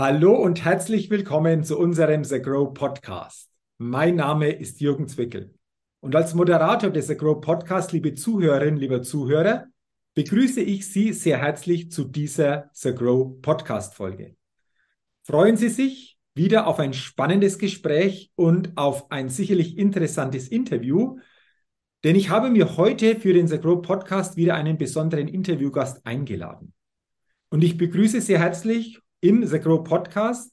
Hallo und herzlich willkommen zu unserem The Grow Podcast. Mein Name ist Jürgen Zwickel. Und als Moderator des The Grow Podcast, liebe Zuhörerinnen, lieber Zuhörer, begrüße ich Sie sehr herzlich zu dieser The Grow Podcast Folge. Freuen Sie sich wieder auf ein spannendes Gespräch und auf ein sicherlich interessantes Interview, denn ich habe mir heute für den The Grow Podcast wieder einen besonderen Interviewgast eingeladen. Und ich begrüße sehr herzlich im The Grow Podcast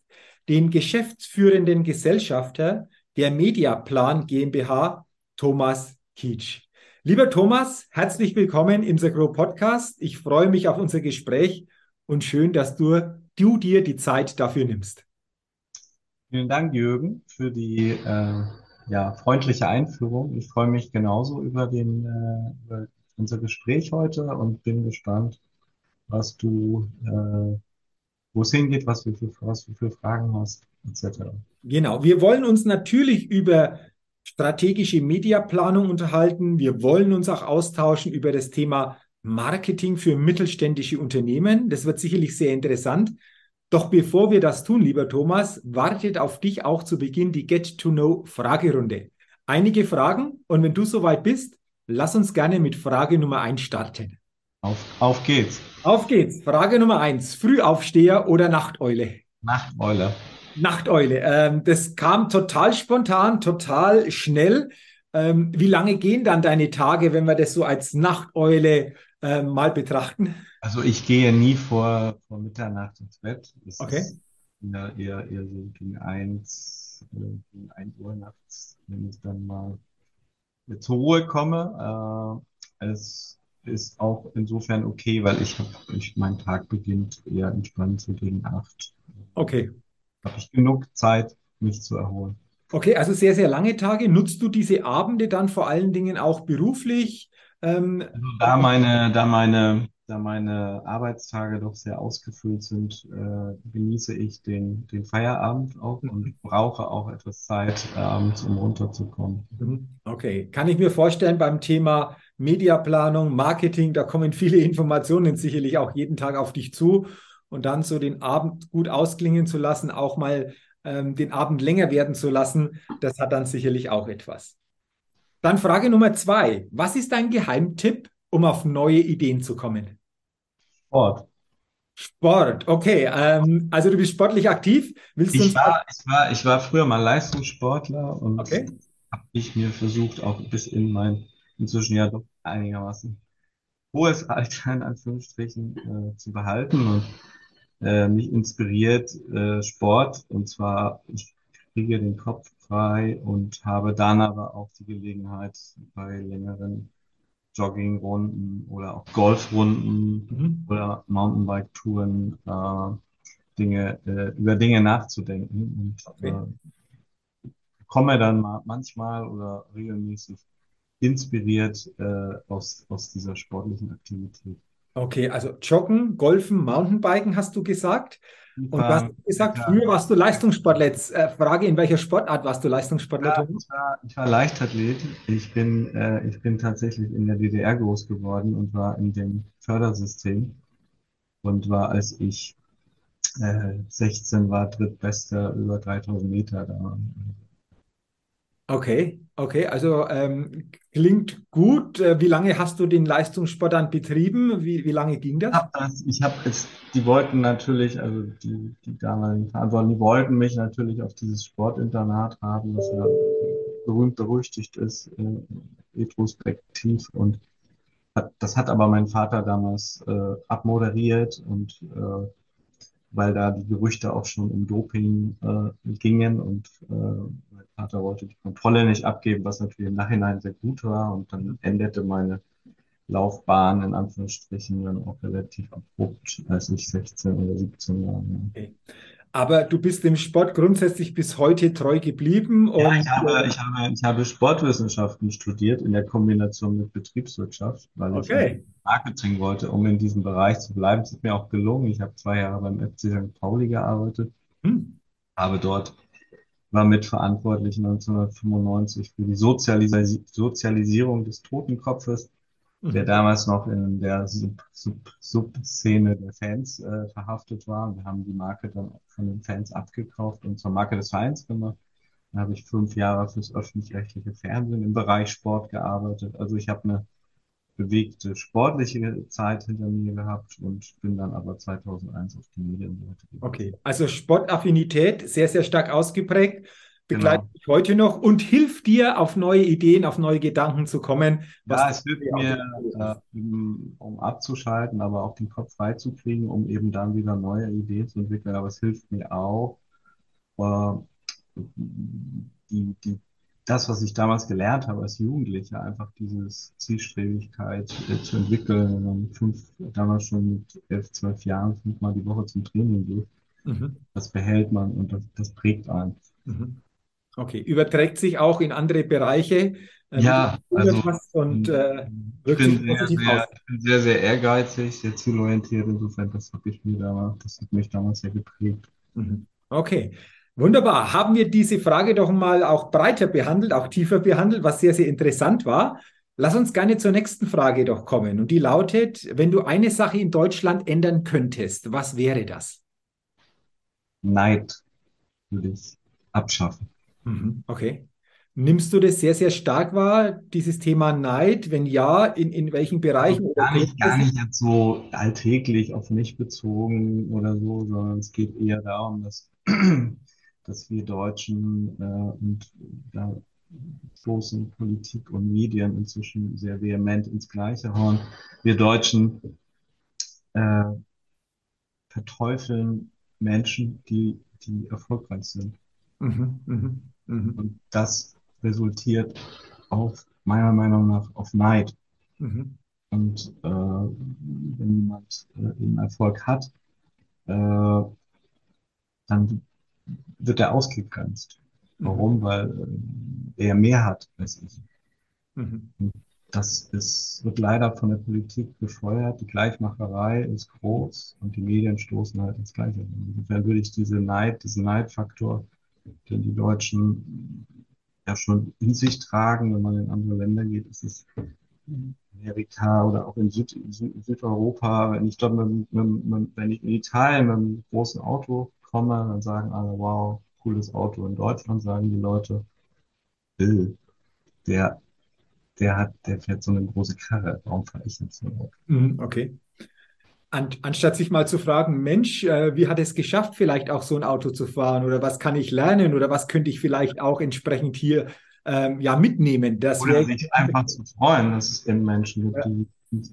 den geschäftsführenden Gesellschafter der Mediaplan GmbH, Thomas Kietsch. Lieber Thomas, herzlich willkommen im The Grow Podcast. Ich freue mich auf unser Gespräch und schön, dass du, du dir die Zeit dafür nimmst. Vielen Dank, Jürgen, für die äh, ja, freundliche Einführung. Ich freue mich genauso über, den, äh, über unser Gespräch heute und bin gespannt, was du äh, wo es hingeht, was du für, was du für Fragen hast, etc. Genau. Wir wollen uns natürlich über strategische Mediaplanung unterhalten. Wir wollen uns auch austauschen über das Thema Marketing für mittelständische Unternehmen. Das wird sicherlich sehr interessant. Doch bevor wir das tun, lieber Thomas, wartet auf dich auch zu Beginn die Get-to-Know-Fragerunde. Einige Fragen und wenn du soweit bist, lass uns gerne mit Frage Nummer eins starten. Auf, auf geht's. Auf geht's. Frage Nummer eins. Frühaufsteher oder Nachteule? Nachteule. Nachteule. Ähm, das kam total spontan, total schnell. Ähm, wie lange gehen dann deine Tage, wenn wir das so als Nachteule äh, mal betrachten? Also ich gehe nie vor, vor Mitternacht ins Bett. Das okay. eher, eher, eher so gegen eins, äh, gegen ein Uhr nachts, wenn ich dann mal zur Ruhe komme. Äh, es ist auch insofern okay, weil ich habe, ich, mein Tag beginnt eher entspannt so gegen acht. Okay. Habe ich genug Zeit, mich zu erholen. Okay, also sehr, sehr lange Tage. Nutzt du diese Abende dann vor allen Dingen auch beruflich? Ähm, also da meine, da meine, da meine Arbeitstage doch sehr ausgefüllt sind, äh, genieße ich den, den Feierabend auch und brauche auch etwas Zeit abends, um runterzukommen. Mhm. Okay, kann ich mir vorstellen beim Thema Mediaplanung, Marketing, da kommen viele Informationen sicherlich auch jeden Tag auf dich zu. Und dann so den Abend gut ausklingen zu lassen, auch mal ähm, den Abend länger werden zu lassen, das hat dann sicherlich auch etwas. Dann Frage Nummer zwei. Was ist dein Geheimtipp, um auf neue Ideen zu kommen? Sport. Sport, okay. Ähm, also du bist sportlich aktiv. Willst du ich, war, ich, war, ich war früher mal Leistungssportler und okay. habe ich mir versucht, auch bis in mein inzwischen ja doch einigermaßen hohes Alter in Anführungsstrichen äh, zu behalten und äh, mich inspiriert äh, Sport und zwar ich kriege den Kopf frei und habe dann aber auch die Gelegenheit bei längeren Joggingrunden oder auch Golfrunden mhm. oder Mountainbike-Touren äh, Dinge äh, über Dinge nachzudenken und okay. äh, komme dann mal manchmal oder regelmäßig inspiriert äh, aus, aus dieser sportlichen Aktivität. Okay, also Joggen, Golfen, Mountainbiken hast du gesagt. Und du hast gesagt, ja. früher warst du Leistungssportler. Jetzt äh, Frage, in welcher Sportart warst du Leistungssportler? Ja, ich, war, ich war Leichtathlet. Ich bin, äh, ich bin tatsächlich in der DDR groß geworden und war in dem Fördersystem und war, als ich äh, 16 war, drittbester über 3000 Meter da. Okay, okay, also ähm, klingt gut. Äh, wie lange hast du den Leistungssport dann betrieben? Wie, wie lange ging das? Ich habe das, ich habe es, die wollten natürlich, also die, die damaligen Verantwortlichen, die wollten mich natürlich auf dieses Sportinternat haben, was ja berühmt berüchtigt ist, äh, retrospektiv und hat, das hat aber mein Vater damals äh, abmoderiert und äh, weil da die Gerüchte auch schon um Doping äh, gingen und äh, mein Vater wollte die Kontrolle nicht abgeben, was natürlich im Nachhinein sehr gut war und dann endete meine Laufbahn in Anführungsstrichen dann auch relativ abrupt, als ich 16 oder 17 war. Ja. Okay. Aber du bist dem Sport grundsätzlich bis heute treu geblieben. ja, ich habe, ich, habe, ich habe Sportwissenschaften studiert in der Kombination mit Betriebswirtschaft, weil okay. ich Marketing wollte, um in diesem Bereich zu bleiben. Es ist mir auch gelungen. Ich habe zwei Jahre beim FC St. Pauli gearbeitet, hm. habe dort war mitverantwortlich 1995 für die Sozialis Sozialisierung des Totenkopfes der Mhm. damals noch in der Sub, Sub, Sub-Szene der Fans äh, verhaftet war. Wir haben die Marke dann von den Fans abgekauft und zur Marke des Vereins gemacht. Dann habe ich fünf Jahre fürs öffentlich-rechtliche Fernsehen im Bereich Sport gearbeitet. Also ich habe eine bewegte sportliche Zeit hinter mir gehabt und bin dann aber 2001 auf die Medienseite gegangen. Okay, also Sportaffinität sehr, sehr stark ausgeprägt, begleitet Genau. dich heute noch und hilft dir, auf neue Ideen, auf neue Gedanken zu kommen, Ja, es hilft mir, äh, um, abzuschalten, aber auch den Kopf freizukriegen, um eben dann wieder neue Ideen zu entwickeln. Aber es hilft mir auch, äh, die, die, das, was ich damals gelernt habe als Jugendlicher, einfach dieses Zielstrebigkeit äh, zu entwickeln, wenn man fünf, damals schon mit elf, zwölf Jahren fünfmal die Woche zum Training geht, Mhm. das behält man und das, das prägt einen. Mhm. Okay, überträgt sich auch in andere Bereiche, äh, Ja, also und äh, ich bin sehr, sehr, ich bin sehr, sehr ehrgeizig, sehr zielorientiert. Insofern, das habe ich mir damals, das hat mich damals sehr geprägt. Mhm. Okay, wunderbar. Haben wir diese Frage doch mal auch breiter behandelt, auch tiefer behandelt, was sehr, sehr interessant war. Lass uns gerne zur nächsten Frage doch kommen. Und die lautet, wenn du eine Sache in Deutschland ändern könntest, was wäre das? Neid würde ich abschaffen. Mhm. Okay. Nimmst du das sehr, sehr stark wahr, dieses Thema Neid? Wenn ja, in, in welchen Bereichen Also gar nicht, gar nicht jetzt so alltäglich auf mich bezogen oder so, sondern es geht eher darum, dass, dass wir Deutschen äh, und da stoßen Politik und Medien inzwischen sehr vehement ins gleiche Horn. Wir Deutschen äh, verteufeln Menschen, die, die erfolgreich sind. Mhm. Mhm. Mhm. Und das resultiert auf, meiner Meinung nach, auf Neid. Mhm. Und äh, wenn jemand äh, eben Erfolg hat, äh, dann wird er ausgegrenzt. Mhm. Warum? Weil äh, er mehr hat als ich. Mhm. Das ist, wird leider von der Politik befeuert. Die Gleichmacherei ist groß und die Medien stoßen halt ins Gleiche. Insofern würde ich diese Neid, diesen Neidfaktor, den die Deutschen ja schon in sich tragen, wenn man in andere Länder geht, ist es Amerika oder auch in Süd, Süd, Südeuropa, wenn ich dort mit, mit, mit, wenn ich in Italien mit einem großen Auto komme, dann sagen alle, wow, cooles Auto. In Deutschland sagen die Leute, der, der hat, der fährt so eine große Karre, warum fahre ich jetzt so? Mhm. Okay. An, anstatt sich mal zu fragen, Mensch, äh, wie hat es geschafft, vielleicht auch so ein Auto zu fahren oder was kann ich lernen oder was könnte ich vielleicht auch entsprechend hier ähm, ja mitnehmen? Das Oder sich einfach zu freuen, dass es eben Menschen gibt, Ja. die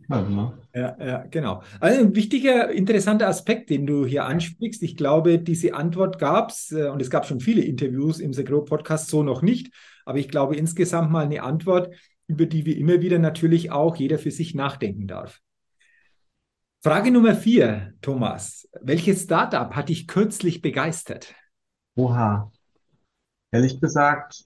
ne? Ja, ja, genau. Also ein wichtiger, interessanter Aspekt, den du hier ansprichst. Ich glaube, diese Antwort gab es, äh, und es gab schon viele Interviews im The Grow Podcast, so noch nicht. Aber ich glaube insgesamt mal eine Antwort, über die wir immer wieder natürlich auch jeder für sich nachdenken darf. Frage Nummer vier, Thomas. Welches Startup hat dich kürzlich begeistert? Oha. Ehrlich gesagt,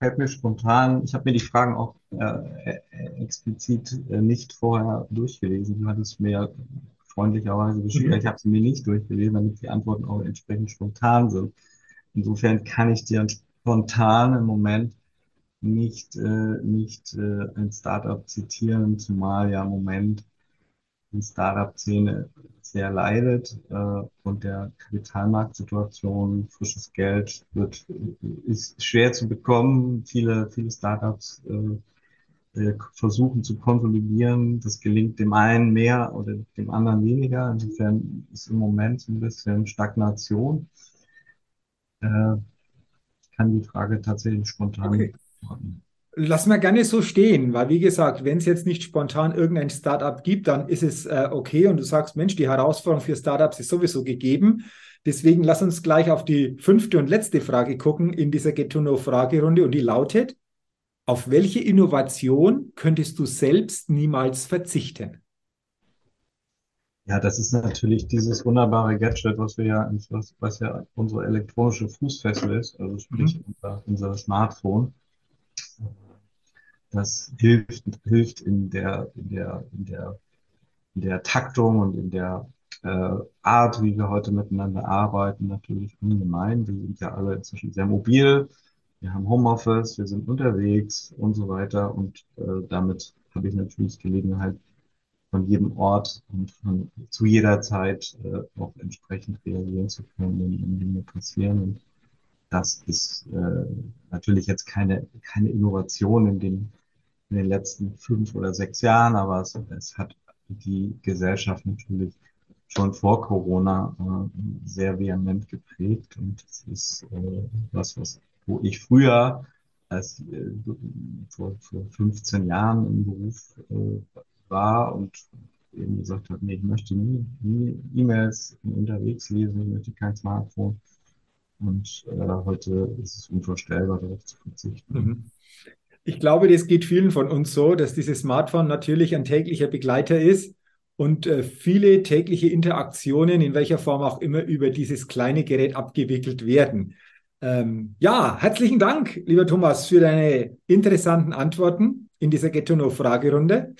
fällt mir spontan, ich habe mir die Fragen auch äh, äh, explizit äh, nicht vorher durchgelesen. Du hattest mir freundlicherweise geschrieben, Mhm. ich habe sie mir nicht durchgelesen, damit die Antworten auch entsprechend spontan sind. Insofern kann ich dir spontan im Moment nicht, äh, nicht äh, ein Startup zitieren, zumal ja im Moment die Startup-Szene sehr leidet äh, und der Kapitalmarktsituation, frisches Geld wird, ist schwer zu bekommen. Viele, viele Startups äh, äh, versuchen zu konsolidieren. Das gelingt dem einen mehr oder dem anderen weniger. Insofern ist im Moment so ein bisschen Stagnation. Äh, ich kann die Frage tatsächlich spontan Okay. beantworten. Lass mal gerne so stehen, weil wie gesagt, wenn es jetzt nicht spontan irgendein Startup gibt, dann ist es äh, okay und du sagst, Mensch, die Herausforderung für Startups ist sowieso gegeben. Deswegen lass uns gleich auf die fünfte und letzte Frage gucken in dieser Get-to-Know-Fragerunde und die lautet, auf welche Innovation könntest du selbst niemals verzichten? Ja, das ist natürlich dieses wunderbare Gadget, was wir ja, was, was ja unsere elektronische Fußfessel ist, also sprich Mhm. unser, unser Smartphone. Das hilft, hilft in der, in der, in der, in der Taktung und in der äh, Art, wie wir heute miteinander arbeiten, natürlich ungemein. Wir sind ja alle inzwischen sehr mobil. Wir haben Homeoffice, wir sind unterwegs und so weiter und äh, damit habe ich natürlich Gelegenheit, von jedem Ort und von, zu jeder Zeit äh, auch entsprechend reagieren zu können, wenn Dinge passieren. Und das ist äh, natürlich jetzt keine, keine Innovation in den, in den letzten fünf oder sechs Jahren, aber es, es hat die Gesellschaft natürlich schon vor Corona äh, sehr vehement geprägt und es ist äh, was, was, wo ich früher als äh, vor, vor 15 Jahren im Beruf äh, war und eben gesagt habe, nee, ich möchte nie, nie E-Mails unterwegs lesen, ich möchte kein Smartphone. Und äh, heute ist es unvorstellbar, darauf zu verzichten. Mhm. Ich glaube, das geht vielen von uns so, dass dieses Smartphone natürlich ein täglicher Begleiter ist und äh, viele tägliche Interaktionen, in welcher Form auch immer, über dieses kleine Gerät abgewickelt werden. Ähm, ja, herzlichen Dank, lieber Thomas, für deine interessanten Antworten in dieser Ghetto-No-Fragerunde.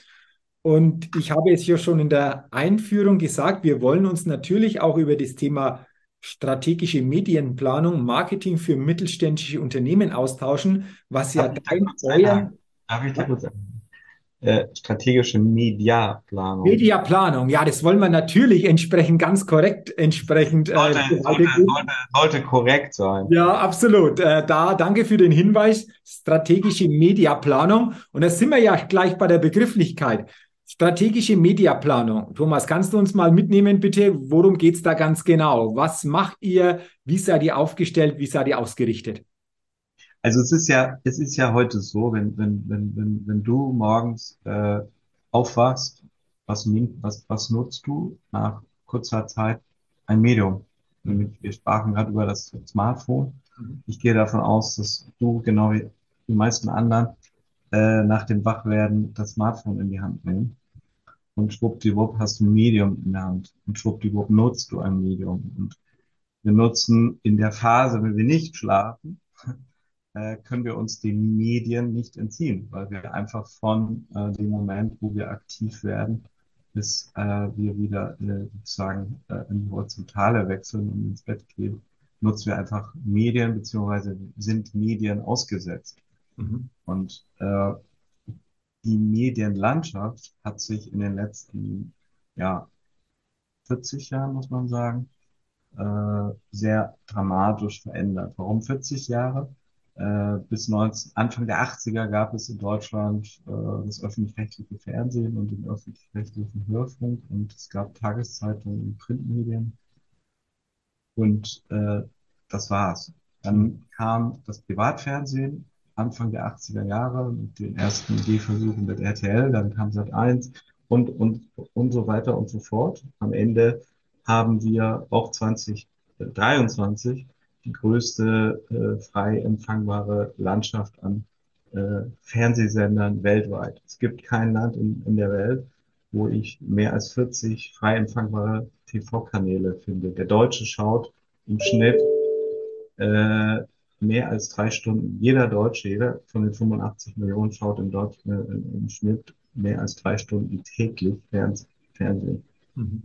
Und ich habe es ja schon in der Einführung gesagt, wir wollen uns natürlich auch über das Thema strategische Medienplanung, Marketing für mittelständische Unternehmen austauschen, was ja dein euer... Darf ich da kurz äh, strategische Mediaplanung. Mediaplanung, ja, das wollen wir natürlich entsprechend ganz korrekt entsprechend. Äh, sollte, äh, sollte, sollte, sollte, korrekt sein. Ja, absolut. Äh, da danke für den Hinweis. Strategische Mediaplanung. Und da sind wir ja gleich bei der Begrifflichkeit. Strategische Mediaplanung. Thomas, kannst du uns mal mitnehmen, bitte? Worum geht es da ganz genau? Was macht ihr? Wie seid ihr aufgestellt? Wie seid ihr ausgerichtet? Also es ist ja, es ist ja heute so, wenn, wenn, wenn, wenn, wenn du morgens äh, aufwachst, was, was, was nutzt du nach kurzer Zeit? Ein Medium. Wir sprachen gerade über das Smartphone. Mhm. Ich gehe davon aus, dass du genau wie die meisten anderen äh, nach dem Wachwerden das Smartphone in die Hand nehmen. Und schwuppdiwupp hast du ein Medium in der Hand. Und schwuppdiwupp nutzt du ein Medium. Und wir nutzen in der Phase, wenn wir nicht schlafen, äh, können wir uns den Medien nicht entziehen, weil wir einfach von äh, dem Moment, wo wir aktiv werden, bis äh, wir wieder äh, sozusagen äh, in die Horizontale wechseln und ins Bett gehen, nutzen wir einfach Medien beziehungsweise sind Medien ausgesetzt. Mhm. Und äh, die Medienlandschaft hat sich in den letzten ja, 40 Jahren, muss man sagen, äh, sehr dramatisch verändert. Warum 40 Jahre? Äh, bis 19, Anfang der 80er gab es in Deutschland äh, das öffentlich-rechtliche Fernsehen und den öffentlich-rechtlichen Hörfunk und es gab Tageszeitungen und Printmedien. Und äh, das war's. Dann kam das Privatfernsehen Anfang der 80er Jahre mit den ersten Gehversuchen mit RTL, dann kam Sat 1 und, und, und so weiter und so fort. Am Ende haben wir auch 2023 die größte äh, frei empfangbare Landschaft an äh, Fernsehsendern weltweit. Es gibt kein Land in, in der Welt, wo ich mehr als 40 frei empfangbare TV-Kanäle finde. Der Deutsche schaut im Schnitt äh, mehr als drei Stunden. Jeder Deutsche, jeder von den 85 Millionen schaut im, Deutsch, äh, im Schnitt mehr als drei Stunden täglich Fernsehen. Mhm.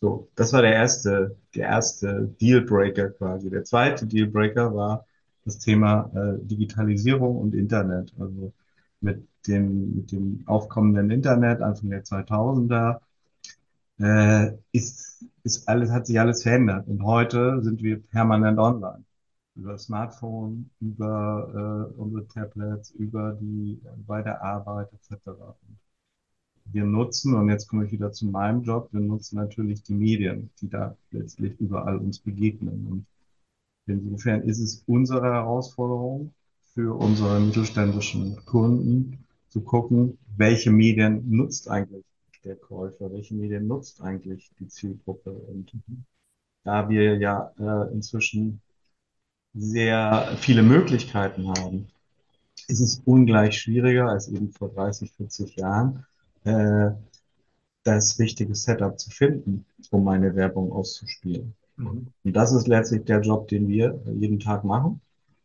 So, das war der erste, der erste Dealbreaker quasi. Der zweite Dealbreaker war das Thema äh, Digitalisierung und Internet. Also mit dem, mit dem aufkommenden Internet Anfang der 2000er äh, ist, ist alles, hat sich alles verändert. Und heute sind wir permanent online. Über Smartphone, über äh, unsere Tablets, über die bei der Arbeit etc. Und wir nutzen, und jetzt komme ich wieder zu meinem Job, wir nutzen natürlich die Medien, die da letztlich überall uns begegnen. Und insofern ist es unsere Herausforderung für unsere mittelständischen Kunden zu gucken, welche Medien nutzt eigentlich der Käufer, welche Medien nutzt eigentlich die Zielgruppe. Und da wir ja äh, inzwischen sehr viele Möglichkeiten haben, ist es ungleich schwieriger als eben vor 30, 40 Jahren, äh, das richtige Setup zu finden, um meine Werbung auszuspielen. Mhm. Und das ist letztlich der Job, den wir jeden Tag machen.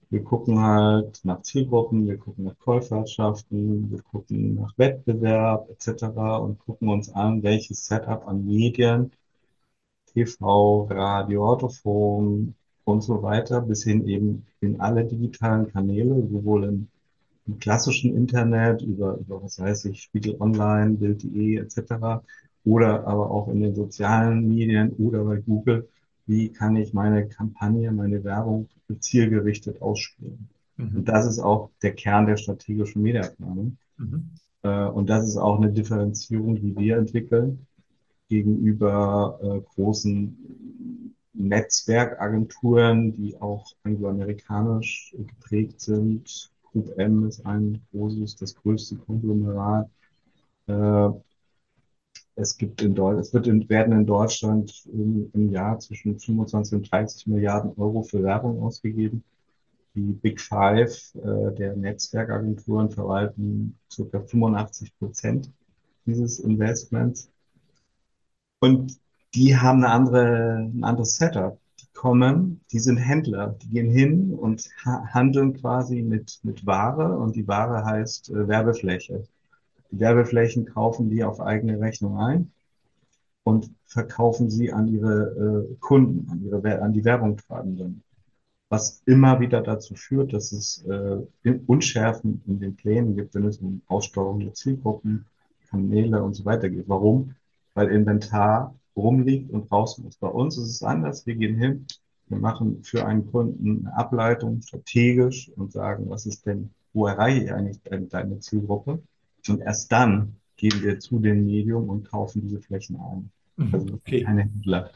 Wir gucken halt nach Zielgruppen, wir gucken nach Käuferschaften, wir gucken nach Wettbewerb etc. und gucken uns an, welches Setup an Medien, TV, Radio, Autophon und so weiter, bis hin eben in alle digitalen Kanäle, sowohl im im klassischen Internet, über, über was weiß ich, Spiegel Online, Bild.de etc. Oder aber auch in den sozialen Medien oder bei Google. Wie kann ich meine Kampagne, meine Werbung zielgerichtet ausspielen? Mhm. Und das ist auch der Kern der strategischen Mediaplanung. Mhm. Äh, und das ist auch eine Differenzierung, die wir entwickeln gegenüber äh, großen Netzwerkagenturen, die auch angloamerikanisch geprägt sind. Group M ist ein großes, das größte Konglomerat. Äh, es gibt in Deutschland, es wird in, werden in Deutschland im, im, Jahr zwischen 25 und 30 Milliarden Euro für Werbung ausgegeben. Die Big Five äh, der Netzwerkagenturen verwalten ca. 85 Prozent dieses Investments. Und die haben eine andere, ein anderes Setup. Die kommen, die sind Händler, die gehen hin und ha handeln quasi mit, mit Ware und die Ware heißt äh, Werbefläche. Die Werbeflächen kaufen die auf eigene Rechnung ein und verkaufen sie an ihre äh, Kunden, an, ihre, an die Werbungtreibenden was immer wieder dazu führt, dass es äh, Unschärfen in den Plänen gibt, wenn es um Aussteuerung der Zielgruppen, Kanäle und so weiter geht. Warum? Weil Inventar rumliegt und raus muss. Bei uns ist es anders. Wir gehen hin, wir machen für einen Kunden eine Ableitung strategisch und sagen, was ist denn, wo erreiche ich eigentlich deine, deine Zielgruppe? Und erst dann gehen wir zu dem Medium und kaufen diese Flächen ein. Mhm. Also okay. keine Händler.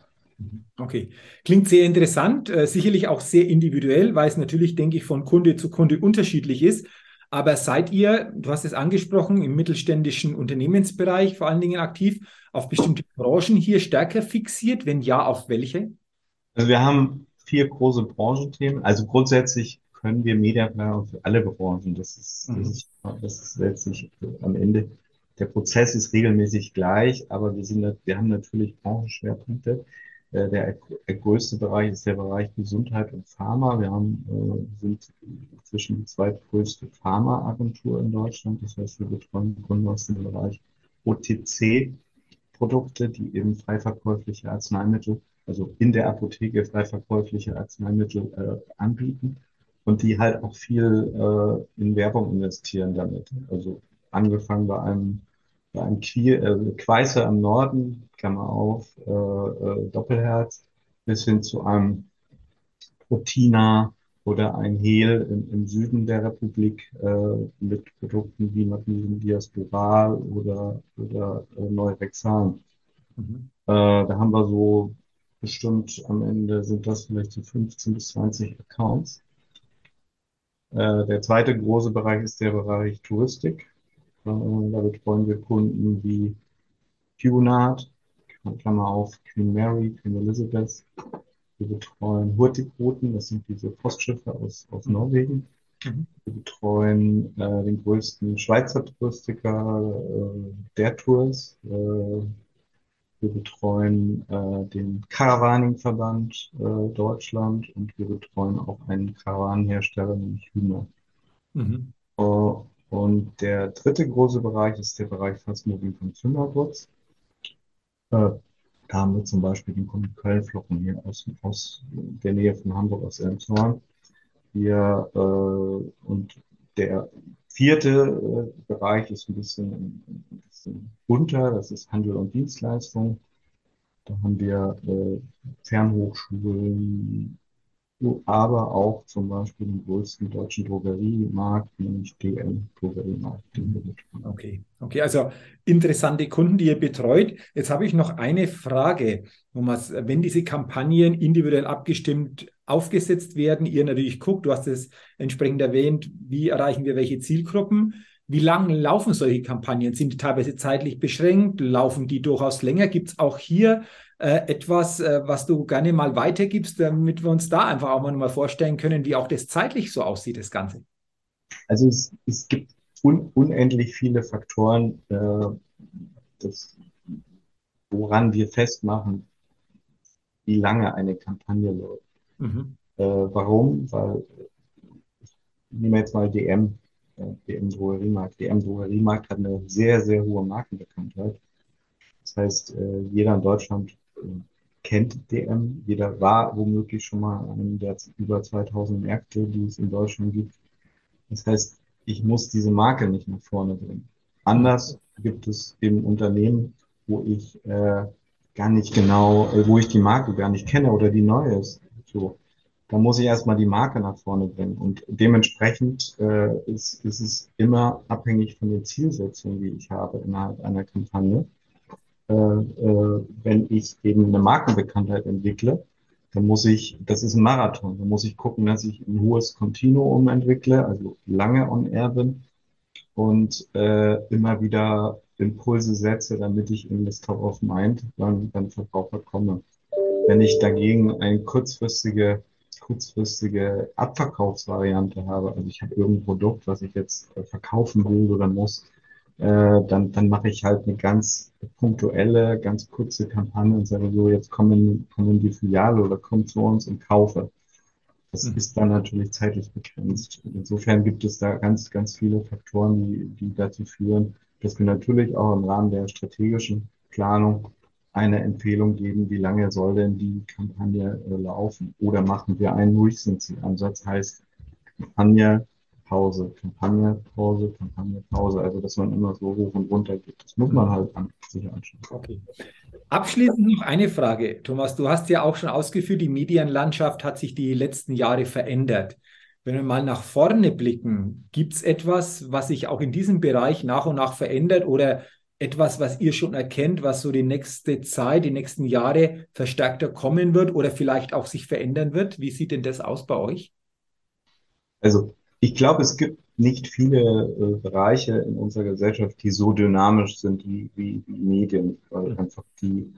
Okay, klingt sehr interessant, äh, sicherlich auch sehr individuell, weil es natürlich, denke ich, von Kunde zu Kunde unterschiedlich ist. Aber seid ihr, du hast es angesprochen, im mittelständischen Unternehmensbereich vor allen Dingen aktiv, auf bestimmte Branchen hier stärker fixiert? Wenn ja, auf welche? Also wir haben vier große Branchenthemen. Also grundsätzlich können wir Mediaplanung für alle Branchen. Das ist, mhm. das ist, das ist letztlich am Ende. Der Prozess ist regelmäßig gleich, aber wir sind, wir haben natürlich Branchenschwerpunkte. Äh, der größte Bereich ist der Bereich Gesundheit und Pharma. Wir haben, äh, sind inzwischen die zweitgrößte Pharmaagentur in Deutschland. Das heißt, wir betreuen Kunden aus dem Bereich OTC-Produkte, die eben frei verkäufliche Arzneimittel, also in der Apotheke frei verkäufliche Arzneimittel äh, anbieten und die halt auch viel äh, in Werbung investieren damit. Also angefangen bei einem ein Kiel, äh, Queiße am Norden, Klammer auf, äh, äh, Doppelherz, bis hin zu einem Protina oder ein Hehl im, im Süden der Republik äh, mit Produkten wie Magnesium Diasporal oder, oder äh, Neurexan. Mhm. Äh, da haben wir so bestimmt am Ende sind das vielleicht so 15 bis 20 Accounts. Äh, der zweite große Bereich ist der Bereich Touristik. Da betreuen wir Kunden wie Cunard, Klammer auf, Queen Mary, Queen Elizabeth. Wir betreuen Hurtigruten, das sind diese Postschiffe aus, aus mhm. Norwegen. Mhm. Wir betreuen äh, den größten Schweizer Touristiker, äh, der Tours. Äh, wir betreuen äh, den Caravaning-Verband äh, Deutschland und wir betreuen auch einen Karawanenhersteller, nämlich Hühner. Mhm. Und der dritte große Bereich ist der Bereich Fast Moving Consumer Goods. Äh, da haben wir zum Beispiel den Kunden Kölnflocken hier aus, aus der Nähe von Hamburg, aus Elmshorn. Hier, äh, und der vierte äh, Bereich ist ein bisschen, ein bisschen bunter, das ist Handel und Dienstleistung. Da haben wir äh, Fernhochschulen, aber auch zum Beispiel den größten deutschen Drogeriemarkt, nämlich DM Drogeriemarkt. Okay, okay, also interessante Kunden, die ihr betreut. Jetzt habe ich noch eine Frage, Thomas. Wenn diese Kampagnen individuell abgestimmt aufgesetzt werden, ihr natürlich guckt, du hast es entsprechend erwähnt, wie erreichen wir welche Zielgruppen? Wie lang laufen solche Kampagnen? Sind die teilweise zeitlich beschränkt? Laufen die durchaus länger? Gibt es auch hier äh, etwas, äh, was du gerne mal weitergibst, damit wir uns da einfach auch mal vorstellen können, wie auch das zeitlich so aussieht, das Ganze? Also es, es gibt un unendlich viele Faktoren, äh, das, woran wir festmachen, wie lange eine Kampagne läuft. Mhm. Äh, warum? Weil ich nehme jetzt mal DM, DM Drogeriemarkt. DM Drogeriemarkt hat eine sehr, sehr hohe Markenbekanntheit. Das heißt, äh, jeder in Deutschland kennt DM. Jeder war womöglich schon mal an einem der über 2000 Märkte, die es in Deutschland gibt. Das heißt, ich muss diese Marke nicht nach vorne bringen. Anders gibt es eben Unternehmen, wo ich äh, gar nicht genau, äh, wo ich die Marke gar nicht kenne oder die neue ist. So, da muss ich erstmal die Marke nach vorne bringen. Und dementsprechend äh, ist, ist es immer abhängig von den Zielsetzungen, die ich habe innerhalb einer Kampagne. Äh, äh, wenn ich eben eine Markenbekanntheit entwickle, dann muss ich, das ist ein Marathon, dann muss ich gucken, dass ich ein hohes Kontinuum entwickle, also lange on air bin und äh, immer wieder Impulse setze, damit ich in das Top of Mind beim, beim Verbraucher komme. Wenn ich dagegen eine kurzfristige, kurzfristige Abverkaufsvariante habe, also ich habe irgendein Produkt, was ich jetzt äh, verkaufen will oder muss, äh, dann, dann mache ich halt eine ganz punktuelle, ganz kurze Kampagne und sage so, jetzt kommen, kommen die Filiale oder komm zu uns und kaufe. Das mhm. ist dann natürlich zeitlich begrenzt. Insofern gibt es da ganz, ganz viele Faktoren, die, die dazu führen, dass wir natürlich auch im Rahmen der strategischen Planung eine Empfehlung geben, wie lange soll denn die Kampagne äh, laufen? Oder machen wir einen Recency-Ansatz, heißt Kampagne, Pause, Kampagne, Pause, Kampagne, Pause. Also, dass man immer so hoch und runter geht. Das muss man halt an, sich anschauen. Okay. Abschließend noch eine Frage. Thomas, du hast ja auch schon ausgeführt, die Medienlandschaft hat sich die letzten Jahre verändert. Wenn wir mal nach vorne blicken, gibt es etwas, was sich auch in diesem Bereich nach und nach verändert oder etwas, was ihr schon erkennt, was so die nächste Zeit, die nächsten Jahre verstärkter kommen wird oder vielleicht auch sich verändern wird? Wie sieht denn das aus bei euch? Also ich glaube, es gibt nicht viele äh, Bereiche in unserer Gesellschaft, die so dynamisch sind wie, wie, wie Medien, weil mhm. einfach die,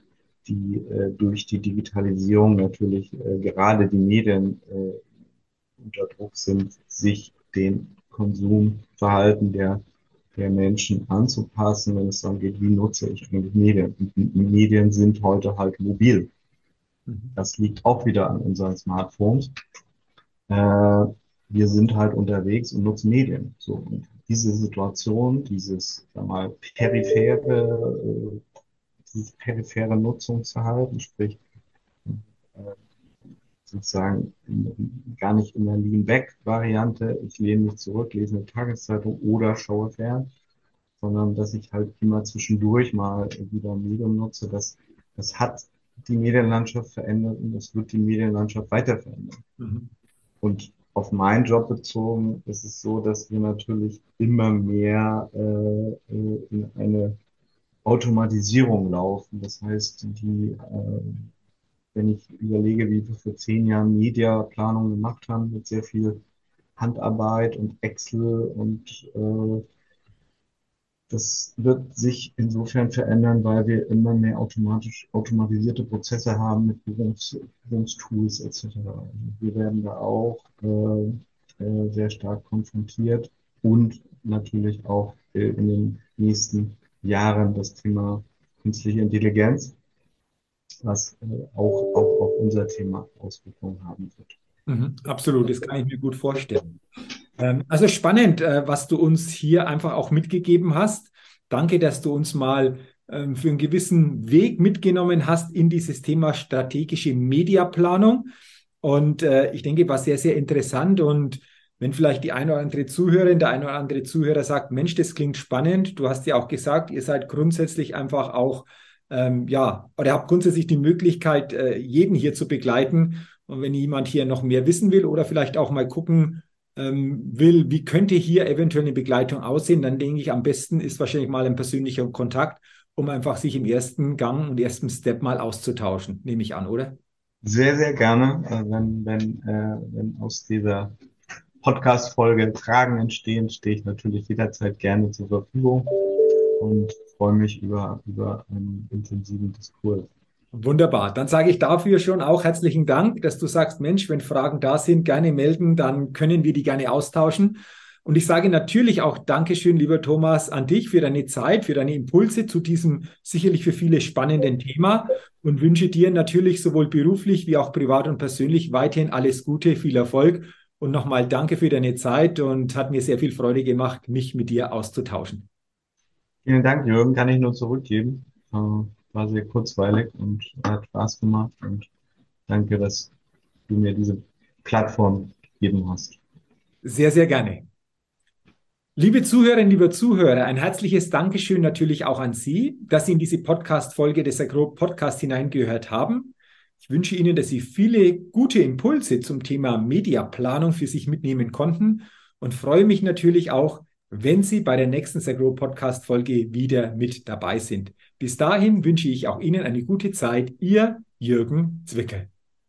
die äh, durch die Digitalisierung natürlich äh, gerade die Medien äh, unter Druck sind, sich dem Konsumverhalten der, der Menschen anzupassen, wenn es darum geht, wie nutze ich eigentlich Medien. Und Medien sind heute halt mobil. Mhm. Das liegt auch wieder an unseren Smartphones. Äh, wir sind halt unterwegs und nutzen Medien. So, und diese Situation, dieses, sag mal, periphere, äh, dieses periphere Nutzungsverhalten, sprich, äh, sozusagen gar nicht in der Lean-Back-Variante, ich lehne mich zurück, lese eine Tageszeitung oder schaue fern, sondern dass ich halt immer zwischendurch mal wieder ein Medium nutze, das, das hat die Medienlandschaft verändert und das wird die Medienlandschaft weiter verändern. Mhm. Und auf meinen Job bezogen ist es so, dass wir natürlich immer mehr äh, äh in eine Automatisierung laufen. Das heißt, die äh, wenn ich überlege, wie wir vor zehn Jahren Mediaplanung gemacht haben, mit sehr viel Handarbeit und Excel und äh, das wird sich insofern verändern, weil wir immer mehr automatisch automatisierte Prozesse haben mit Buchungs, etc. Wir werden da auch äh, äh, sehr stark konfrontiert und natürlich auch äh, in den nächsten Jahren das Thema künstliche Intelligenz was äh, auch, auch auf unser Thema Auswirkungen haben wird. Mhm, absolut, das kann ich mir gut vorstellen. Ähm, also spannend, äh, was du uns hier einfach auch mitgegeben hast. Danke, dass du uns mal ähm, für einen gewissen Weg mitgenommen hast in dieses Thema strategische Mediaplanung. Und äh, ich denke, war sehr, sehr interessant. Und wenn vielleicht die eine oder andere Zuhörerin, der eine oder andere Zuhörer sagt, Mensch, das klingt spannend. Du hast ja auch gesagt, ihr seid grundsätzlich einfach auch ähm, ja, oder habt grundsätzlich die Möglichkeit, äh, jeden hier zu begleiten. Und wenn jemand hier noch mehr wissen will oder vielleicht auch mal gucken ähm, will, wie könnte hier eventuell eine Begleitung aussehen, dann denke ich, am besten ist wahrscheinlich mal ein persönlicher Kontakt, um einfach sich im ersten Gang und ersten Step mal auszutauschen, nehme ich an, oder? Sehr, sehr gerne. Äh, wenn, wenn, äh, wenn aus dieser Podcast-Folge Fragen entstehen, stehe ich natürlich jederzeit gerne zur Verfügung. Und freue mich über, über einen intensiven Diskurs. Wunderbar. Dann sage ich dafür schon auch herzlichen Dank, dass du sagst, Mensch, wenn Fragen da sind, gerne melden, dann können wir die gerne austauschen. Und ich sage natürlich auch Dankeschön, lieber Thomas, an dich für deine Zeit, für deine Impulse zu diesem sicherlich für viele spannenden Thema und wünsche dir natürlich sowohl beruflich wie auch privat und persönlich weiterhin alles Gute, viel Erfolg. Und nochmal danke für deine Zeit und hat mir sehr viel Freude gemacht, mich mit dir auszutauschen. Vielen Dank, Jürgen, kann ich nur zurückgeben. Äh, war sehr kurzweilig und hat Spaß gemacht und danke, dass du mir diese Plattform gegeben hast. Sehr, sehr gerne. Liebe Zuhörerinnen, liebe Zuhörer, ein herzliches Dankeschön natürlich auch an Sie, dass Sie in diese Podcast-Folge des Agro Podcast hineingehört haben. Ich wünsche Ihnen, dass Sie viele gute Impulse zum Thema Mediaplanung für sich mitnehmen konnten und freue mich natürlich auch, wenn Sie bei der nächsten Sagro Podcast Folge wieder mit dabei sind. Bis dahin wünsche ich auch Ihnen eine gute Zeit. Ihr Jürgen Zwickel.